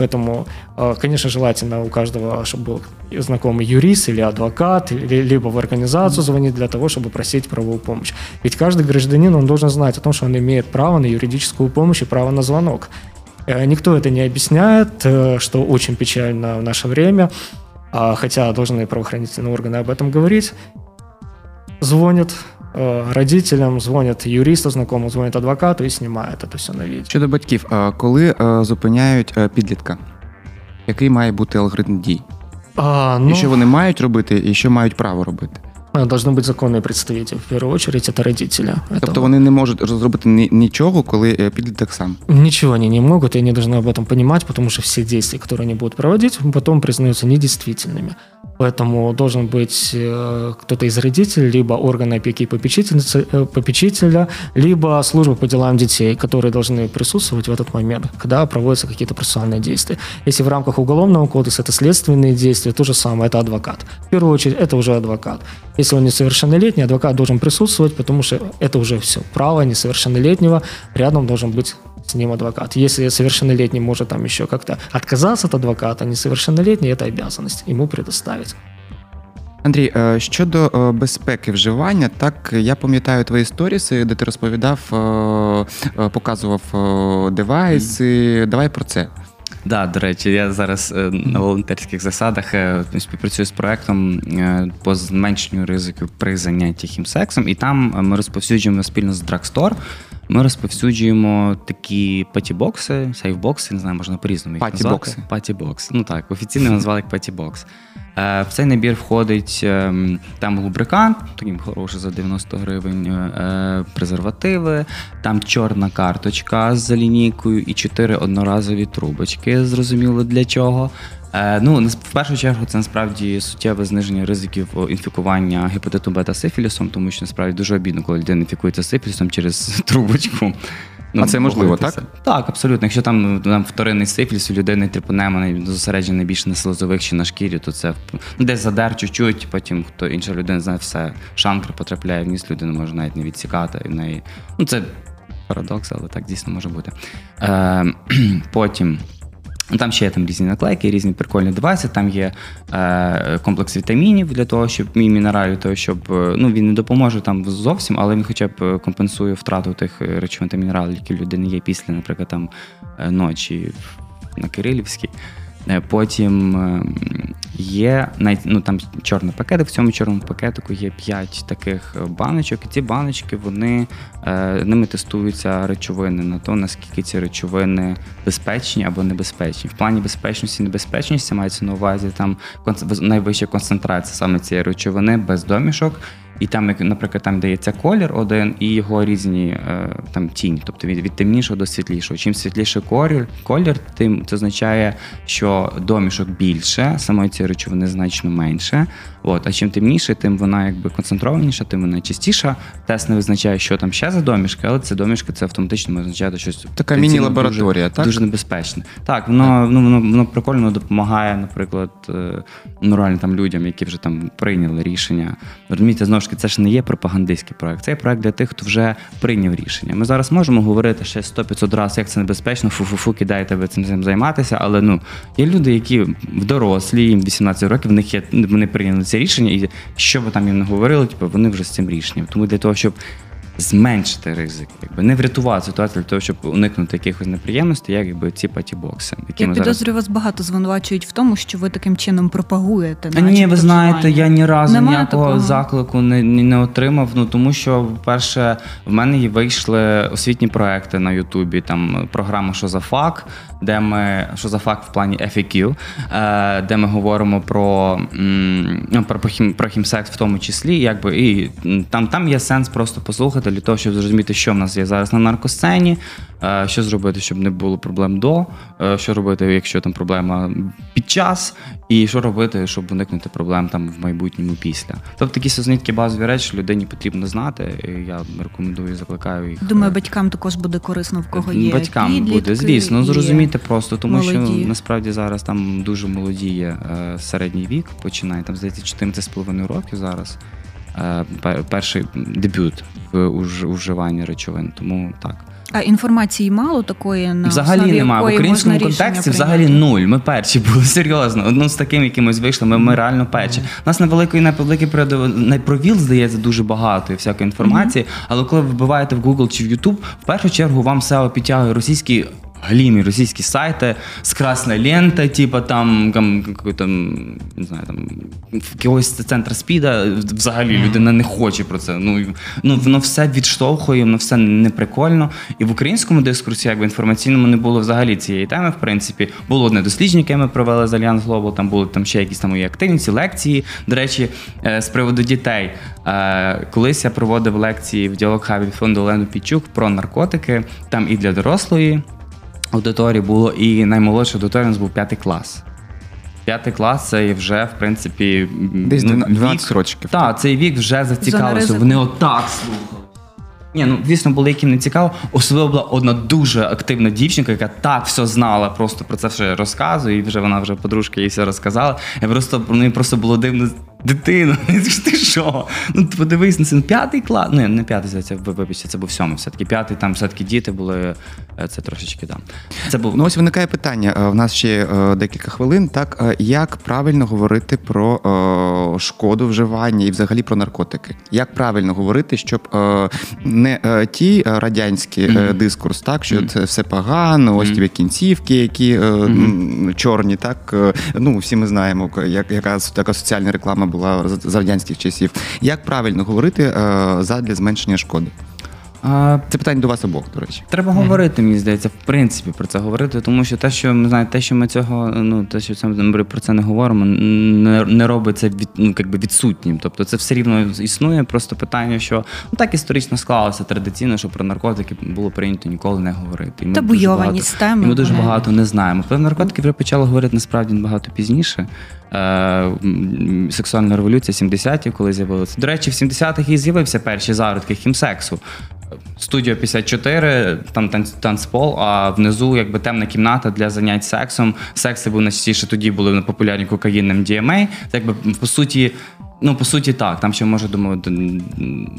Поэтому, э, конечно, желательно у каждого, чтобы был знакомый юрист или адвокат, либо в организацию звонить для того, чтобы просить правовую помощь. Ведь каждый гражданин, он должен знать о том, что он имеет право на юридическую помощь и право на звонок. Э, никто это не объясняет, э, что очень печально в наше время, а хотя должны правоохранительные органы об этом говорить. Звонят родителям, дзвонять юристу знакомому, дзвонять адвокату і знімають це все на відео. Щодо батьків, коли зупиняють підлітка, який має бути алгоритм дій? А, ну... І що вони мають робити, і що мають право робити? Должны бути законні представитель. В першу очередь, це родители. Тобто вони не можуть зробити нічого, коли підліток сам? Ничего они не могут, и они должны об этом понимать, потому что все действия, которые они будут проводить, потом признаются недействительными. Поэтому должен быть э, кто-то из родителей, либо органы опеки и э, попечителя, либо служба по делам детей, которые должны присутствовать в этот момент, когда проводятся какие-то процессуальные действия. Если в рамках уголовного кодекса это следственные действия, то же самое, это адвокат. В первую очередь, это уже адвокат. Если он несовершеннолетний, адвокат должен присутствовать, потому что это уже все. Право несовершеннолетнего, рядом должен быть с ним адвокат. Если совершеннолетний может там еще как-то отказаться от адвоката, несовершеннолетний – это обязанность ему предоставить. Андрій, е, щодо е, безпеки вживання, так я пам'ятаю твої сторіси, де ти розповідав, е, показував девайси. Давай про це. Да, до речі, я зараз на волонтерських засадах співпрацюю з проектом по зменшенню ризиків при занятті хімсексом, і там ми розповсюджуємо спільно з Drugstore ми розповсюджуємо такі патібокси, сейфбокси, не знаю, можна по-різному їх Патібокси. назвати. Патібокс. Ну так, офіційно назвали як патібокс. Е, в цей набір входить ем, там лубрикант, таким хороший за 90 гривень, е, презервативи, там чорна карточка з лінійкою і чотири одноразові трубочки. Зрозуміло для чого. Е, ну, в першу чергу, це насправді суттєве зниження ризиків інфікування гепатиту бета-сифілісом, тому що насправді дуже обідно, коли людина інфікується сифілісом через [laughs] трубочку. Ну, а це можливо, так? Так, абсолютно. Якщо там там вторинний сифіліс, у людини трипонема зосереджений більше на слозових чи на шкірі, то це ну, десь задер чуть-чуть, потім хто інша людина знає все, шанкр потрапляє в ніс, людина може навіть не відсікати. І в неї... Ну, Це парадокс, але так дійсно може бути. Е, [clears throat] Потім. Ну, там ще є там різні наклейки, різні прикольні девайси. Там є е, комплекс вітамінів для того, щоб мій мінералів, того, щоб е, ну він не допоможе там зовсім, але він хоча б е, компенсує втрату тих е, речовин та мінералів, які людини є після, наприклад, там ночі на Кирилівській. Е, Потім е, є ну, там чорний пакетик, в цьому чорному пакетику є 5 таких е, баночок, і ці баночки вони ними тестуються речовини на то, наскільки ці речовини безпечні або небезпечні. В плані безпечності і небезпечності мається на увазі там найвища концентрація саме цієї речовини без домішок. І там, як, наприклад, там дається колір один і його різні е, там тінь, тобто від, від темнішого до світлішого. Чим світліший колір, колір, тим це означає, що домішок більше, самої цієї речовини значно менше. От, а чим темніше, тим вона якби концентрованіша, тим вона чистіша. Тест не визначає, що там ще за домішки, але це домішки це автоматично може означати щось Така міні-лабораторія, дуже, так? Дуже небезпечне. Так, воно, ну, воно, воно прикольно допомагає, наприклад, е, ну, реально там людям, які вже там прийняли рішення. Розумієте, знову ж таки, це ж не є пропагандистський проект. Це є проект для тих, хто вже прийняв рішення. Ми зараз можемо говорити ще 100-500 разів, як це небезпечно, фу-фу-фу, кидайте ви цим цим займатися. Але ну є люди, які в дорослі, їм 18 років, в них є вони прийняли це рішення, і що би там їм не говорили, типу, вони вже з цим рішенням. Тому для того, щоб зменшити ризик, якби не врятувати ситуацію для того, щоб уникнути якихось неприємностей, як якби ці патібокси, Я ми зараз вас багато звинувачують в тому, що ви таким чином пропагуєте. а ні, ви знаєте, я ні разу Немає ніякого такого? заклику не, не, не отримав. Ну тому що, по-перше, в мене вийшли освітні проекти на Ютубі. Там програма Що за фак, де ми що за фак в плані FAQ, е, де ми говоримо про, ну, про, про, хім, про хімсекс в тому числі. Якби і там, там є сенс просто послухати для того, щоб зрозуміти, що в нас є зараз на наркосцені, що зробити, щоб не було проблем до, е, що робити, якщо там проблема під час, і що робити, щоб уникнути проблем там в майбутньому після. Тобто такі созні такі базові речі людині потрібно знати. І я рекомендую, закликаю їх. Думаю, е, батькам також буде корисно, в кого є Батькам підлітки буде, звісно, зрозуміти просто, тому що насправді зараз там дуже молодіє е, середній вік, починає там, здається, 14,5 років зараз. Перший дебют в уж- у вживанні речовин. Тому так. А інформації мало такої на Взагалі основі немає. В українському контексті прийняти? взагалі нуль. Ми перші були [laughs] серйозно. Одну з таким якимось вийшли. Ми, ми реально перші. У нас невеликий невеликий великий найпровіл, здається, дуже багато і всякої інформації. Але коли ви вбиваєте в Google чи в YouTube, в першу чергу вам SEO підтягує російські. Галімі російські сайти з красна лента, типа там, там, не знаю, там якогось центра спіда. Взагалі людина не хоче про це. Ну, ну воно все відштовхує, воно все неприкольно. І в українському дискурсі, якби інформаційному, не було взагалі цієї теми. В принципі, було одне дослідження, яке ми провели з Альянс Глобал. Там були там ще якісь там мої активність, лекції. До речі, е, з приводу дітей. Е, Колись я проводив лекції в діалог хабі фонду Олену Пічук про наркотики. Там і для дорослої аудиторії було, і наймолодша аудиторія у нас був п'ятий клас. П'ятий клас це вже, в принципі, Десь ну, 12 вік- років. Так, цей вік вже зацікавився. Вони отак слухали. Ні, ну звісно, були яким не цікаво. Особливо була одна дуже активна дівчинка, яка так все знала, просто про це все розказує, і вже вона вже подружка їй все розказала. Я просто мені просто було дивно. Дитина, [laughs] ти що? Ну подивись на це ну, п'ятий клас. Ну, не п'ятий, ви- вибачте, це був сьомий. Все-таки п'ятий, там все-таки діти були. е, Це трошечки там. Це був Ну ось виникає питання. е, В нас ще е, декілька хвилин. Так е, як правильно говорити про е, шкоду вживання і взагалі про наркотики? Як правильно говорити, щоб е, не е, ті е, радянські е, Мгм. дискурс, так що це все погано, ось ті кінцівки, які е, Мгм. чорні, так е, ну всі ми знаємо, як яка така соціальна реклама була з радянських часів. Як правильно говорити е, задля зменшення шкоди? а, Це питання до вас обох, до речі. Треба говорити, мені здається, в принципі про це говорити, тому що те, що ми знаєте, те, що ми цього, ну те, що ми про це не говоримо, не, не робить це від, ну, якби відсутнім. Тобто це все рівно існує. Просто питання, що ну так історично склалося традиційно, що про наркотики було прийнято ніколи не говорити. І ми дуже теми, Ми дуже багато не знаємо. Про наркотики вже почали говорити насправді набагато пізніше. Е, сексуальна революція 70-ті, коли з'явилася. До речі, в 70-х і з'явився перші зародки хімсексу. Студіо 54, там танц, танцпол, а внизу якби темна кімната для занять сексом. Секси був найчастіше тоді були популярні кокаїнним DMA. Це якби по суті. Ну, по суті, так. Там ще може думаю,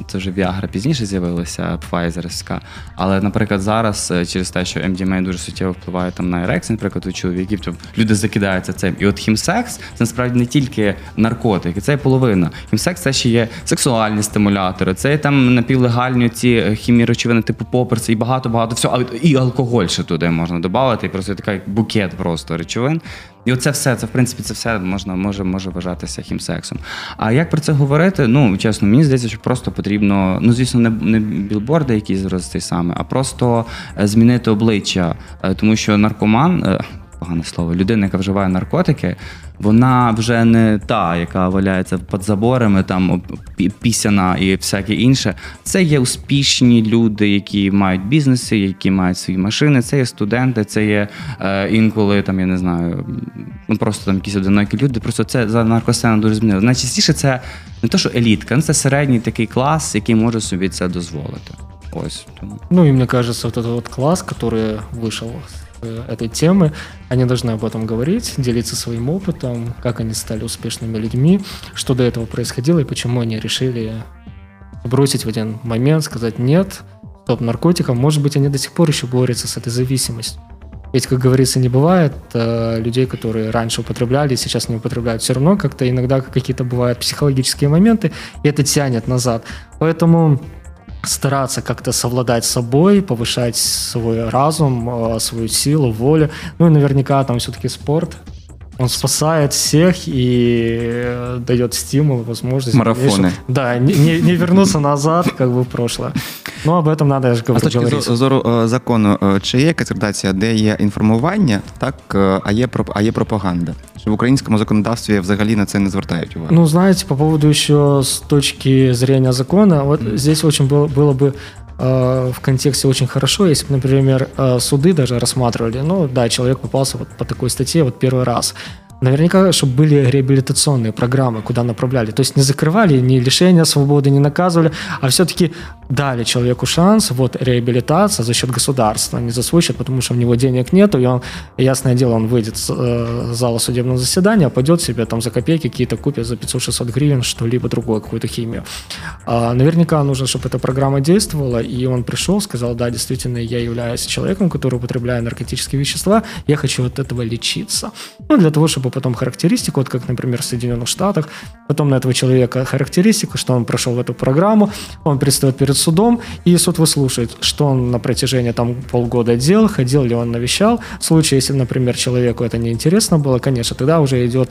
це вже Viagra пізніше з'явилася, Pfizerська. Але, наприклад, зараз е, через те, що MDMA дуже суттєво впливає там на ерекцію, наприклад, у чоловіків, то люди закидаються цим. І от хімсекс це насправді не тільки наркотики, це є половина. Хімсекс це ще є сексуальні стимулятори, це є там напівлегальні ці е, хімії речовини, типу поперси і багато-багато всього. І алкоголь ще туди можна додати. І просто такий букет просто речовин. І оце все, це в принципі це все можна може, може вважатися хімсексом. А як про це говорити? Ну чесно, мені здається, що просто потрібно, ну звісно, не, не білборди, які зрости саме, а просто е, змінити обличчя, Е, тому що наркоман е, Погане слово, людина, яка вживає наркотики, вона вже не та, яка валяється під заборами, там об- пі- пісяна і всяке інше. Це є успішні люди, які мають бізнеси, які мають свої машини. Це є студенти, це є е, інколи там, я не знаю, ну просто там якісь одинокі люди. Просто це за наркосцена дуже змінило. Найчастіше це не то, що елітка, ну це середній такий клас, який може собі це дозволити. Ось тому. Ну и мне кажется, вот этот вот класс, который вышел с э, этой темы, они должны об этом говорить, делиться своим опытом, как они стали успешными людьми, что до этого происходило и почему они решили бросить в один момент, сказать нет, стоп наркотикам. Может быть, они до сих пор еще борются с этой зависимостью. Ведь, как говорится, не бывает э, людей, которые раньше употребляли, сейчас не употребляют. Все равно как-то иногда какие-то бывают психологические моменты, и это тянет назад. Поэтому стараться как-то совладать собой, повышать свой разум, свою силу, волю. Ну и наверняка там все-таки спорт. Он спасает всех и э, дает стимул, возможность. в Марафоны. дальнейшем- Да, не, не- не вернуться назад, как бы в прошлое. Но об этом надо, я же А з говорю, точки говорить. зору- зору е, закону, е, чи є якась градація, де є інформування, так, е, а є, проп- а є пропаганда? Що в українському законодавстві взагалі на це не звертають увагу? Ну, знаете, по поводу еще с точки зрения закона, вот здесь очень было, было бы э, в контексте очень хорошо, если бы, например, э, суды даже рассматривали, ну да, человек попался вот по такой статье вот первый раз. Наверняка, чтобы были реабилитационные программы, куда направляли. То есть не закрывали ни лишения свободы, не наказывали, а все-таки дали человеку шанс, вот реабилитация за счет государства, не за свой счет, потому что у него денег нету, и он, ясное дело, он выйдет с э, зала судебного заседания, пойдет себе там за копейки какие-то купит за 500-600 гривен что-либо другое, какую-то химию. А, наверняка нужно, чтобы эта программа действовала, и он пришел, сказал, да, действительно, я являюсь человеком, который употребляет наркотические вещества, я хочу от этого лечиться. Ну, для того, чтобы потом характеристику, вот как, например, в Соединенных Штатах, потом на этого человека характеристику, что он прошел в эту программу, он предстает перед судом, и суд выслушает, что он на протяжении там полгода делал, ходил ли он навещал. В случае, если, например, человеку это неинтересно было, конечно, тогда уже идет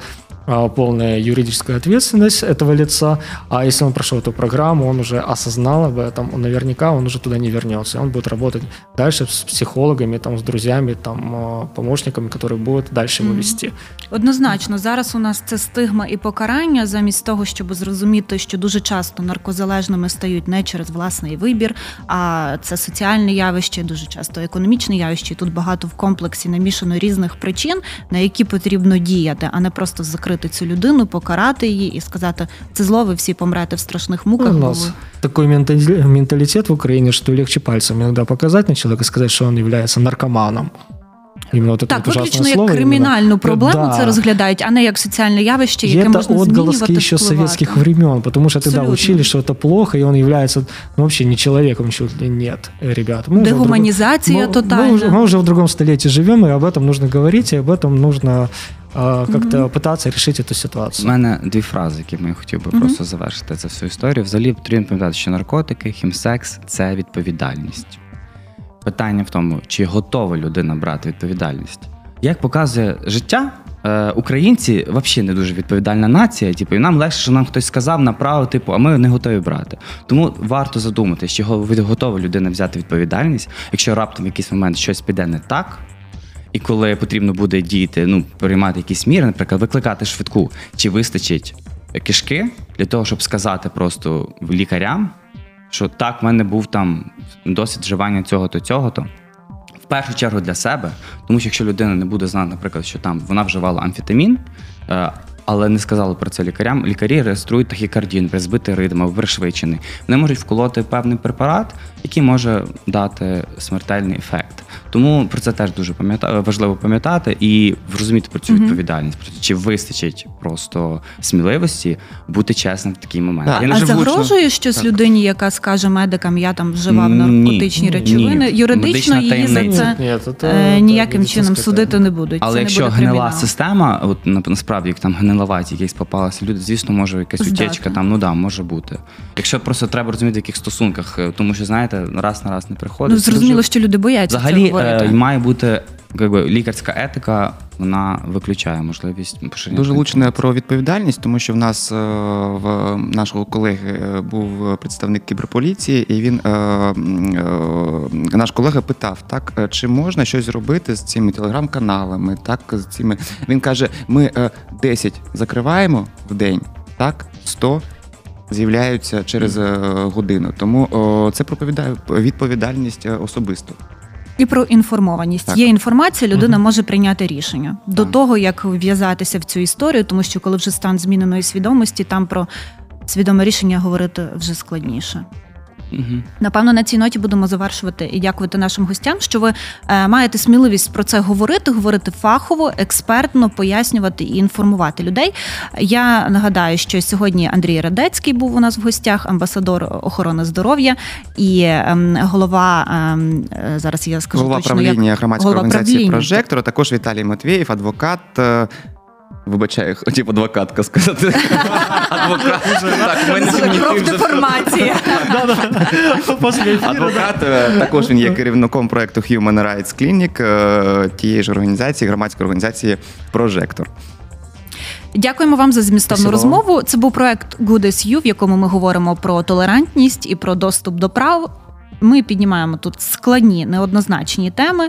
полная юридическая ответственность этого лица, а если он прошел эту программу, он уже осознал об этом, он наверняка он уже туда не вернется, он будет работать дальше с психологами, там, с друзьями, там, а, помощниками, которые будут дальше его вести. Однозначно, зараз у нас це стигма і покарання, замість того, щоб зрозуміти, що дуже часто наркозалежними стають не через власний вибір, а це соціальне явище, дуже часто економічне явище. І Тут багато в комплексі намішано різних причин, на які потрібно діяти, а не просто закрити цю людину, покарати її і сказати, це зло, ви всі помрете в страшних Ну, муках. у бо нас ви такой ментали- менталитет в Украине, что легче пальцем иногда показать на человека и сказать, что он является наркоманом. Именно вот это Так, вот ужасное виключно як слово, кримінальну именно. проблему Да. це розглядають, а не як соціальне явище, И яке это можна отголоски змінювати, еще впливати. советских времен, потому что тогда Абсолютно. учили, что это плохо, и он является ну, вообще не человеком, чуть ли нет, ребята. Мы уже в другом- Дегуманізація мы- тотальна. Мы, уже, мы уже в другом столетии живем, и об этом нужно говорить, и об этом нужно как-то пытаться решить эту У мене дві фрази, які я хотів би просто завершити цю всю історію. Взагалі потрібно пам'ятати, що наркотики, хімсекс це відповідальність. Питання в тому, чи готова людина брати відповідальність. Як показує життя, е, українці взагалі не дуже відповідальна нація. Типу, і нам легше, що нам хтось сказав, направив, типу, а ми не готові брати. Тому варто задуматися, чи го- готова людина взяти відповідальність, якщо раптом в якийсь момент щось піде не так. І коли потрібно буде діяти, ну приймати якісь міри, наприклад, викликати швидку, чи вистачить кишки для того, щоб сказати просто лікарям, що так, в мене був там досвід вживання цього-то, цього-то. В першу чергу для себе, тому що якщо людина не буде знати, наприклад, що там вона вживала амфетамін, е, але не сказала про це лікарям, лікарі реєструють тахікардію, наприклад, збитий ритм пришвидшений. Вони можуть вколоти певний препарат, який може дати смертельний ефект. Тому про це теж дуже пам'ята... важливо пам'ятати і розуміти про цю відповідальність, чи вистачить просто сміливості бути чесним в такий момент. Так. Я не А загрожує щось Так. людині, яка скаже медикам, я там вживав наркотичні ні. речовини. Юридично Медична її за це Нет, это- е, ніяким чином судити не будуть. Але це якщо не буде гнила кримінал. система, от на- насправді як там гниловаті якісь попалися люди, звісно, може якась Здати. утечка там, ну да, може бути. Якщо просто треба розуміти, в яких стосунках, е, тому що знаєте, раз на раз не приходить. Ну зрозуміло, дуже- що люди бояться Взагалі це говорити. має бути якби, лікарська етика вона виключає можливість поширення. Дуже лучне про відповідальність, тому що в нас е, в нашого колеги був представник кіберполіції, і він е, е, наш колега питав: так чи можна щось зробити з цими телеграм-каналами? Так, з цими він каже: ми е, 10 закриваємо в день, так 100 з'являються через годину. Тому це проповідає відповідальність особисто. І про інформованість. Так. Є інформація, людина може прийняти рішення до Так. того, як вв'язатися в цю історію, тому що коли вже стан зміненої свідомості, там про свідоме рішення говорити вже складніше. Мгм. Напевно, на цій ноті будемо завершувати і дякувати нашим гостям, що ви е, маєте сміливість про це говорити, говорити фахово, експертно, пояснювати і інформувати людей. Я нагадаю, що сьогодні Андрій Радецький був у нас в гостях, амбасадор охорони здоров'я і ем, голова ем, е, зараз я скажу Голова точно, як- правління громадської голова організації правління. Прожектор, а також Віталій Матвєєв, адвокат. Вибачаю, хотів адвокатка сказати. Адвокат. Деформація. Адвокат, е, також він є керівником проекту Human Rights Clinic, е, тієї ж організації, громадської організації Прожектор. Дякуємо вам за змістовну Спасибо розмову. Це був проект Good as You, в якому ми говоримо про толерантність і про доступ до прав. Ми піднімаємо тут складні, неоднозначні теми.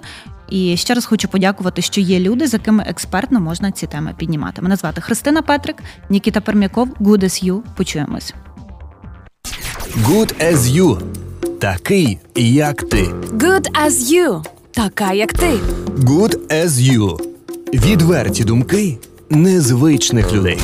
І ще раз хочу подякувати, що є люди, з якими експертно можна ці теми піднімати. Мене звати Христина Петрик, Нікіта Пермяков, Good as You. Почуємось. Good as you. Такий, як ти. Good as you. Така, як ти. Good as you. Відверті думки незвичних людей.